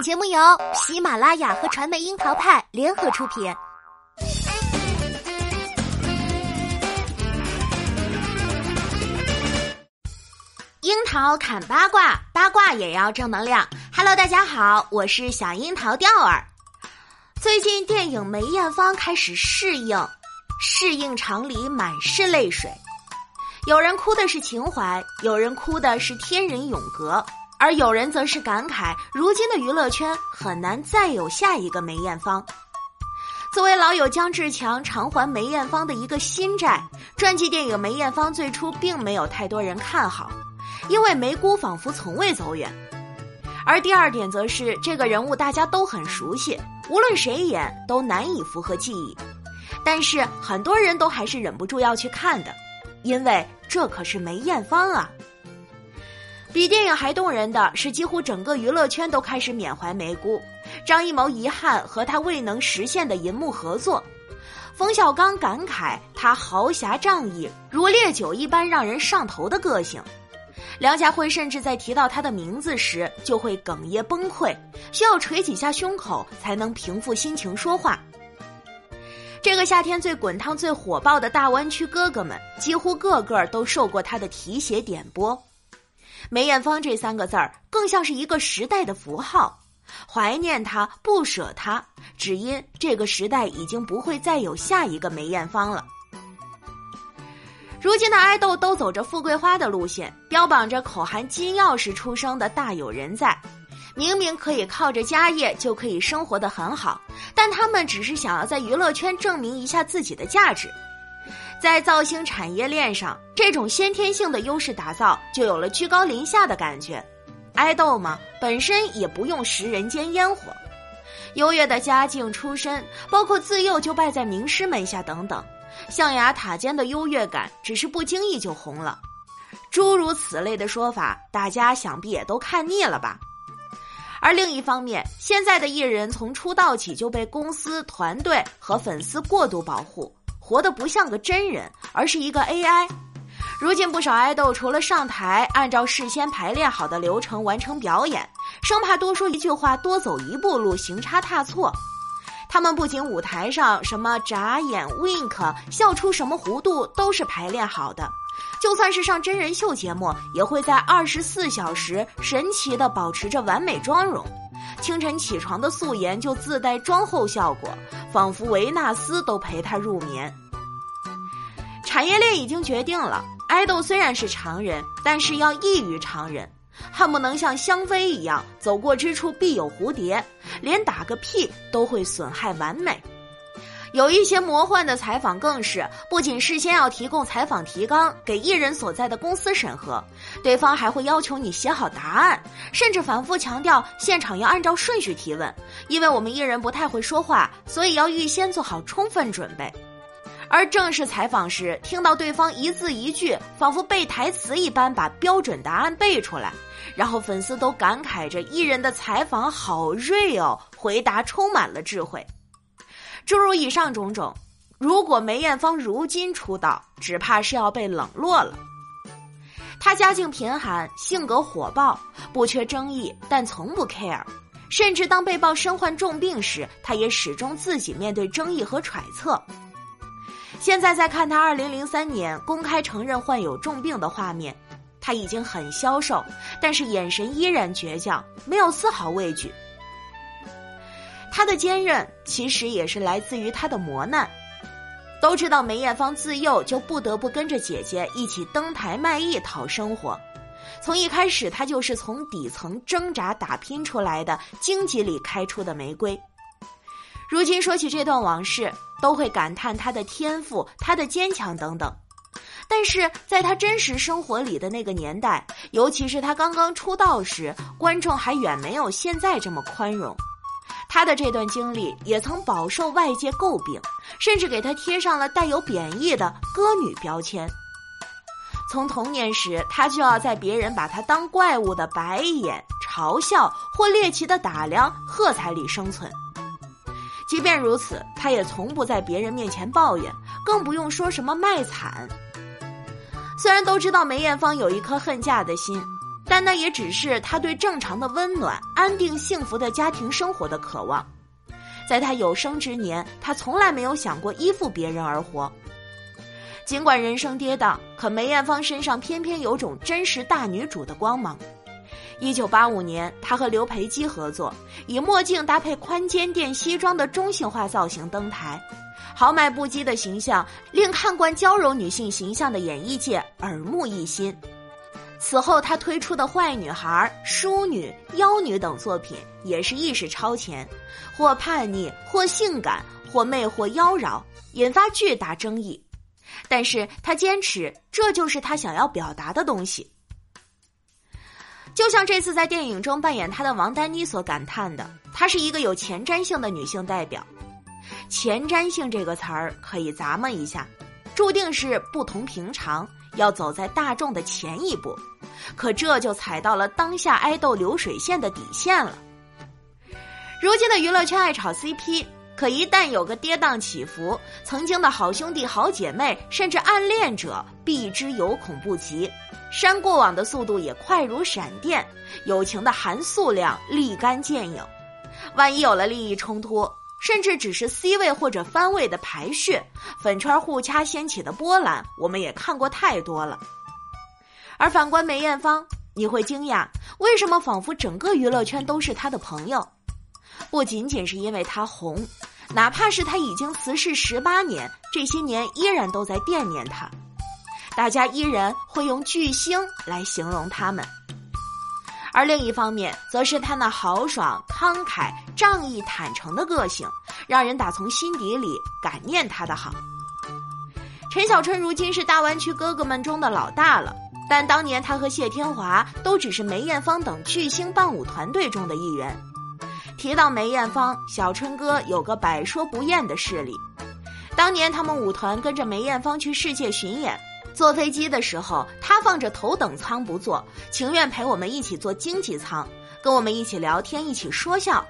本节目由喜马拉雅和传媒樱桃派联合出品。樱桃砍八卦，八卦也要正能量。Hello，大家好，我是小樱桃钓儿。最近电影梅艳芳开始适应，适应场里满是泪水。有人哭的是情怀，有人哭的是天人永隔。而有人则是感慨，如今的娱乐圈很难再有下一个梅艳芳。作为老友姜志强偿还梅艳芳的一个新债，传记电影《梅艳芳》最初并没有太多人看好，因为梅姑仿佛从未走远。而第二点则是这个人物大家都很熟悉，无论谁演都难以符合记忆，但是很多人都还是忍不住要去看的，因为这可是梅艳芳啊。比电影还动人的是，几乎整个娱乐圈都开始缅怀梅姑。张艺谋遗憾和他未能实现的银幕合作，冯小刚感慨他豪侠仗义，如烈酒一般让人上头的个性。梁家辉甚至在提到他的名字时就会哽咽崩溃，需要捶几下胸口才能平复心情说话。这个夏天最滚烫、最火爆的大湾区哥哥们，几乎个个都受过他的提携点拨。梅艳芳这三个字儿更像是一个时代的符号，怀念她，不舍她，只因这个时代已经不会再有下一个梅艳芳了。如今的爱豆都走着富贵花的路线，标榜着口含金钥匙出生的大有人在，明明可以靠着家业就可以生活的很好，但他们只是想要在娱乐圈证明一下自己的价值。在造星产业链上，这种先天性的优势打造就有了居高临下的感觉。爱豆嘛，本身也不用食人间烟火，优越的家境出身，包括自幼就拜在名师门下等等，象牙塔尖的优越感，只是不经意就红了。诸如此类的说法，大家想必也都看腻了吧？而另一方面，现在的艺人从出道起就被公司、团队和粉丝过度保护。活得不像个真人，而是一个 AI。如今不少爱豆除了上台按照事先排练好的流程完成表演，生怕多说一句话、多走一步路行差踏错。他们不仅舞台上什么眨眼、wink、笑出什么弧度都是排练好的，就算是上真人秀节目，也会在二十四小时神奇的保持着完美妆容。清晨起床的素颜就自带妆后效果，仿佛维纳斯都陪他入眠。产业链已经决定了，爱豆虽然是常人，但是要异于常人，恨不能像香妃一样，走过之处必有蝴蝶，连打个屁都会损害完美。有一些魔幻的采访更是，不仅事先要提供采访提纲给艺人所在的公司审核，对方还会要求你写好答案，甚至反复强调现场要按照顺序提问，因为我们艺人不太会说话，所以要预先做好充分准备。而正式采访时，听到对方一字一句，仿佛背台词一般把标准答案背出来，然后粉丝都感慨着艺人的采访好 real，回答充满了智慧。诸如以上种种，如果梅艳芳如今出道，只怕是要被冷落了。她家境贫寒，性格火爆，不缺争议，但从不 care。甚至当被曝身患重病时，她也始终自己面对争议和揣测。现在再看她二零零三年公开承认患有重病的画面，她已经很消瘦，但是眼神依然倔强，没有丝毫畏惧。他的坚韧其实也是来自于他的磨难。都知道梅艳芳自幼就不得不跟着姐姐一起登台卖艺讨生活，从一开始她就是从底层挣扎打拼出来的荆棘里开出的玫瑰。如今说起这段往事，都会感叹她的天赋、她的坚强等等。但是在她真实生活里的那个年代，尤其是她刚刚出道时，观众还远没有现在这么宽容。他的这段经历也曾饱受外界诟病，甚至给他贴上了带有贬义的“歌女”标签。从童年时，他就要在别人把他当怪物的白眼、嘲笑或猎奇的打量、喝彩里生存。即便如此，他也从不在别人面前抱怨，更不用说什么卖惨。虽然都知道梅艳芳有一颗恨嫁的心。但那也只是他对正常的温暖、安定、幸福的家庭生活的渴望。在他有生之年，他从来没有想过依附别人而活。尽管人生跌宕，可梅艳芳身上偏偏有种真实大女主的光芒。一九八五年，他和刘培基合作，以墨镜搭配宽肩垫西装的中性化造型登台，豪迈不羁的形象令看惯娇柔女性形象的演艺界耳目一新。此后，他推出的《坏女孩》《淑女》《妖女》等作品也是意识超前，或叛逆，或性感，或魅惑妖娆，引发巨大争议。但是他坚持，这就是他想要表达的东西。就像这次在电影中扮演她的王丹妮所感叹的，她是一个有前瞻性的女性代表。前瞻性这个词儿可以咂摸一下，注定是不同平常，要走在大众的前一步。可这就踩到了当下爱豆流水线的底线了。如今的娱乐圈爱炒 CP，可一旦有个跌宕起伏，曾经的好兄弟、好姐妹，甚至暗恋者，避之有恐不及。删过往的速度也快如闪电，友情的含塑量立竿见影。万一有了利益冲突，甚至只是 C 位或者番位的排序，粉圈互掐掀起的波澜，我们也看过太多了。而反观梅艳芳，你会惊讶，为什么仿佛整个娱乐圈都是她的朋友？不仅仅是因为她红，哪怕是她已经辞世十八年，这些年依然都在惦念她。大家依然会用巨星来形容他们，而另一方面，则是他那豪爽、慷慨、仗义、坦诚的个性，让人打从心底里感念他的好。陈小春如今是大湾区哥哥们中的老大了，但当年他和谢天华都只是梅艳芳等巨星伴舞团队中的一员。提到梅艳芳，小春哥有个百说不厌的事例：当年他们舞团跟着梅艳芳去世界巡演。坐飞机的时候，他放着头等舱不坐，情愿陪我们一起坐经济舱，跟我们一起聊天，一起说笑。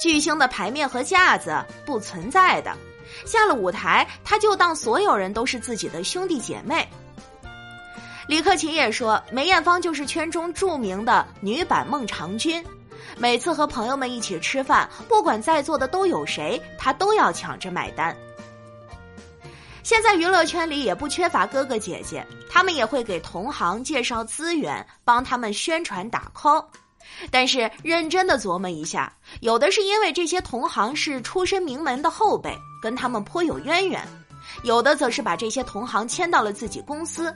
巨星的牌面和架子不存在的，下了舞台，他就当所有人都是自己的兄弟姐妹。李克勤也说，梅艳芳就是圈中著名的女版孟尝君，每次和朋友们一起吃饭，不管在座的都有谁，她都要抢着买单。现在娱乐圈里也不缺乏哥哥姐姐，他们也会给同行介绍资源，帮他们宣传打 call。但是认真的琢磨一下，有的是因为这些同行是出身名门的后辈，跟他们颇有渊源；有的则是把这些同行签到了自己公司，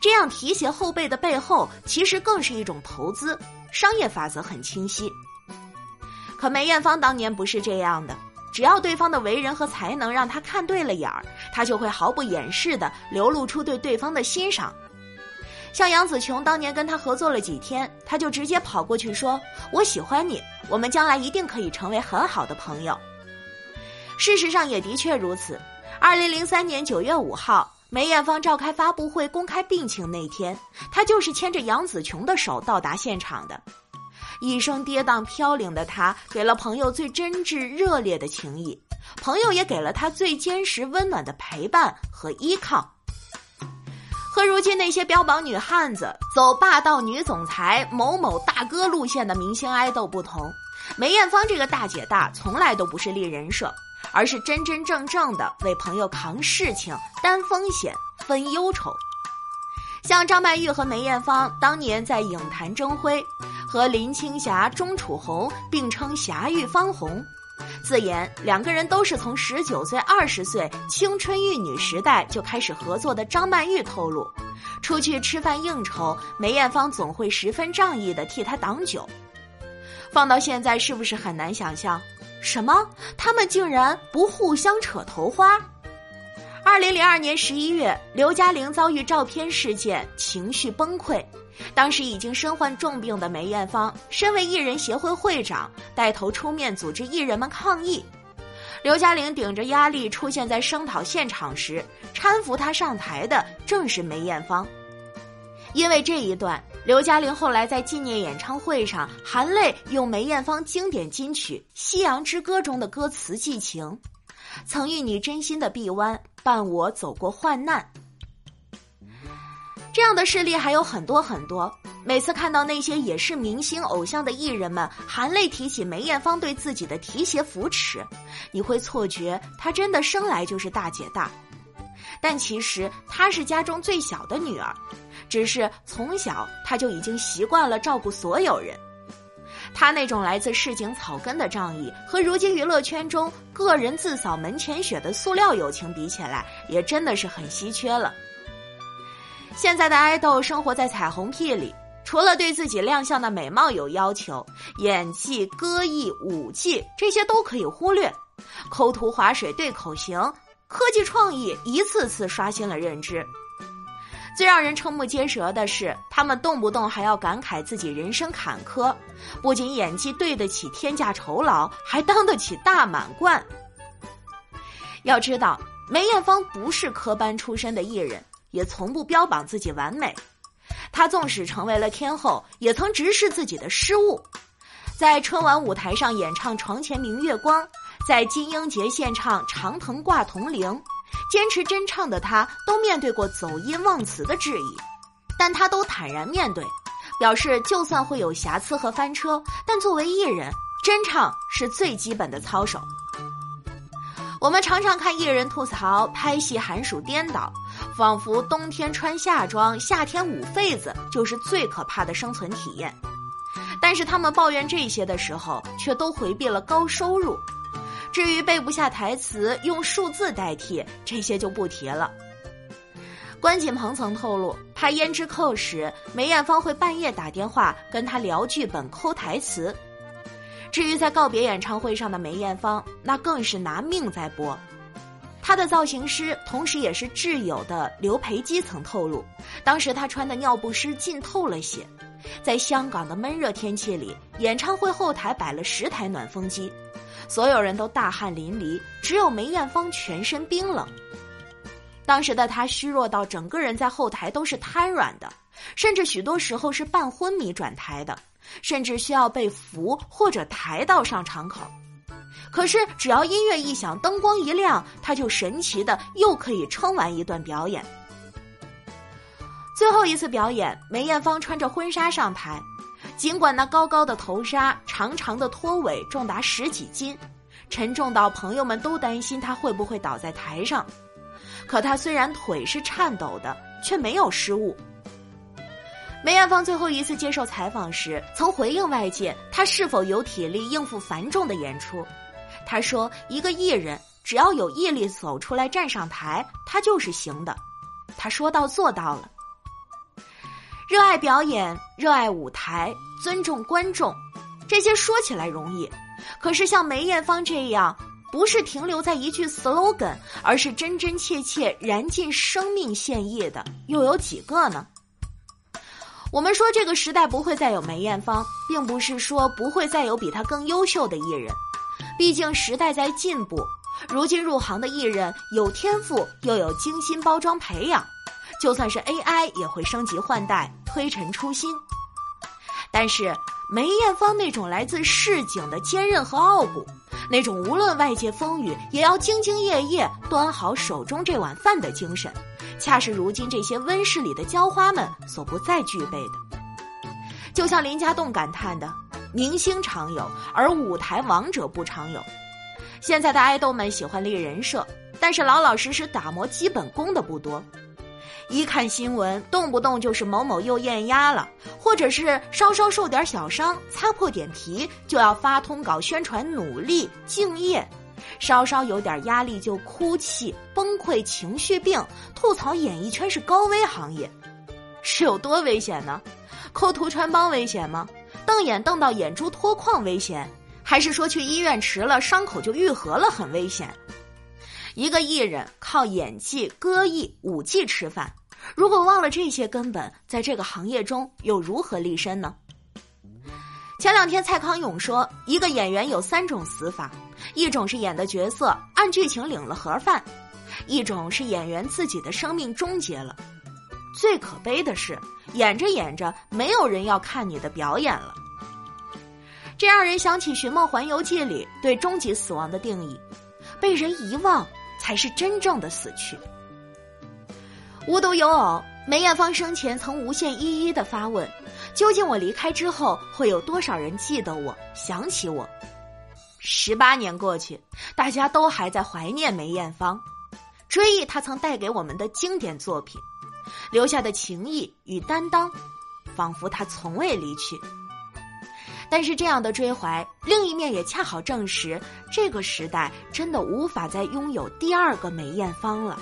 这样提携后辈的背后，其实更是一种投资，商业法则很清晰。可梅艳芳当年不是这样的。只要对方的为人和才能让他看对了眼儿，他就会毫不掩饰的流露出对对方的欣赏。像杨紫琼当年跟他合作了几天，他就直接跑过去说：“我喜欢你，我们将来一定可以成为很好的朋友。”事实上也的确如此。二零零三年九月五号，梅艳芳召开发布会公开病情那天，她就是牵着杨紫琼的手到达现场的。一生跌宕飘零的他，给了朋友最真挚热烈的情谊，朋友也给了他最坚实温暖的陪伴和依靠。和如今那些标榜女汉子、走霸道女总裁、某某大哥路线的明星爱豆不同，梅艳芳这个大姐大从来都不是立人设，而是真真正正的为朋友扛事情、担风险、分忧愁。像张曼玉和梅艳芳当年在影坛争辉。和林青霞、钟楚红并称“霞玉方红”，自言两个人都是从十九岁、二十岁青春玉女时代就开始合作的。张曼玉透露，出去吃饭应酬，梅艳芳总会十分仗义的替她挡酒。放到现在，是不是很难想象？什么？他们竟然不互相扯头花？二零零二年十一月，刘嘉玲遭遇照片事件，情绪崩溃。当时已经身患重病的梅艳芳，身为艺人协会会长，带头出面组织艺人们抗议。刘嘉玲顶着压力出现在声讨现场时，搀扶她上台的正是梅艳芳。因为这一段，刘嘉玲后来在纪念演唱会上含泪用梅艳芳经典金曲《夕阳之歌》中的歌词寄情：“曾遇你真心的臂弯，伴我走过患难。”这样的事例还有很多很多。每次看到那些也是明星偶像的艺人们含泪提起梅艳芳对自己的提携扶持，你会错觉她真的生来就是大姐大。但其实她是家中最小的女儿，只是从小她就已经习惯了照顾所有人。她那种来自市井草根的仗义，和如今娱乐圈中个人自扫门前雪的塑料友情比起来，也真的是很稀缺了。现在的爱豆生活在彩虹屁里，除了对自己亮相的美貌有要求，演技、歌艺、舞技这些都可以忽略，抠图、划水、对口型、科技创意一次次刷新了认知。最让人瞠目结舌的是，他们动不动还要感慨自己人生坎坷，不仅演技对得起天价酬劳，还当得起大满贯。要知道，梅艳芳不是科班出身的艺人，也从不标榜自己完美。她纵使成为了天后，也曾直视自己的失误，在春晚舞台上演唱《床前明月光》，在金鹰节献唱《长藤挂铜铃》。坚持真唱的他，都面对过走音忘词的质疑，但他都坦然面对，表示就算会有瑕疵和翻车，但作为艺人，真唱是最基本的操守。我们常常看艺人吐槽拍戏寒暑颠倒，仿佛冬天穿夏装，夏天捂痱子就是最可怕的生存体验。但是他们抱怨这些的时候，却都回避了高收入。至于背不下台词，用数字代替，这些就不提了。关锦鹏曾透露，拍《胭脂扣》时，梅艳芳会半夜打电话跟他聊剧本、抠台词。至于在告别演唱会上的梅艳芳，那更是拿命在播。她的造型师，同时也是挚友的刘培基曾透露，当时她穿的尿不湿浸透了血。在香港的闷热天气里，演唱会后台摆了十台暖风机。所有人都大汗淋漓，只有梅艳芳全身冰冷。当时的她虚弱到整个人在后台都是瘫软的，甚至许多时候是半昏迷转台的，甚至需要被扶或者抬到上场口。可是只要音乐一响，灯光一亮，她就神奇的又可以撑完一段表演。最后一次表演，梅艳芳穿着婚纱上台。尽管那高高的头纱、长长的拖尾重达十几斤，沉重到朋友们都担心他会不会倒在台上，可他虽然腿是颤抖的，却没有失误。梅艳芳最后一次接受采访时，曾回应外界她是否有体力应付繁重的演出。他说：“一个艺人只要有毅力走出来站上台，他就是行的。”他说到做到了。热爱表演，热爱舞台，尊重观众，这些说起来容易，可是像梅艳芳这样，不是停留在一句 slogan，而是真真切切燃尽生命献艺的，又有几个呢？我们说这个时代不会再有梅艳芳，并不是说不会再有比她更优秀的艺人，毕竟时代在进步，如今入行的艺人有天赋，又有精心包装培养。就算是 AI 也会升级换代、推陈出新，但是梅艳芳那种来自市井的坚韧和傲骨，那种无论外界风雨也要兢兢业业端好手中这碗饭的精神，恰是如今这些温室里的娇花们所不再具备的。就像林家栋感叹的：“明星常有，而舞台王者不常有。”现在的爱豆们喜欢立人设，但是老老实实打磨基本功的不多。一看新闻，动不动就是某某又艳压了，或者是稍稍受点小伤，擦破点皮就要发通稿宣传努力敬业，稍稍有点压力就哭泣崩溃情绪病，吐槽演艺圈是高危行业，是有多危险呢？抠图穿帮危险吗？瞪眼瞪到眼珠脱眶危险，还是说去医院迟了伤口就愈合了很危险？一个艺人靠演技、歌艺、舞技吃饭。如果忘了这些根本，在这个行业中又如何立身呢？前两天蔡康永说，一个演员有三种死法：一种是演的角色按剧情领了盒饭；一种是演员自己的生命终结了；最可悲的是，演着演着，没有人要看你的表演了。这让人想起《寻梦环游记》里对终极死亡的定义：被人遗忘才是真正的死去。无独有偶，梅艳芳生前曾无限一一的发问：究竟我离开之后，会有多少人记得我、想起我？十八年过去，大家都还在怀念梅艳芳，追忆她曾带给我们的经典作品，留下的情谊与担当，仿佛他从未离去。但是这样的追怀，另一面也恰好证实，这个时代真的无法再拥有第二个梅艳芳了。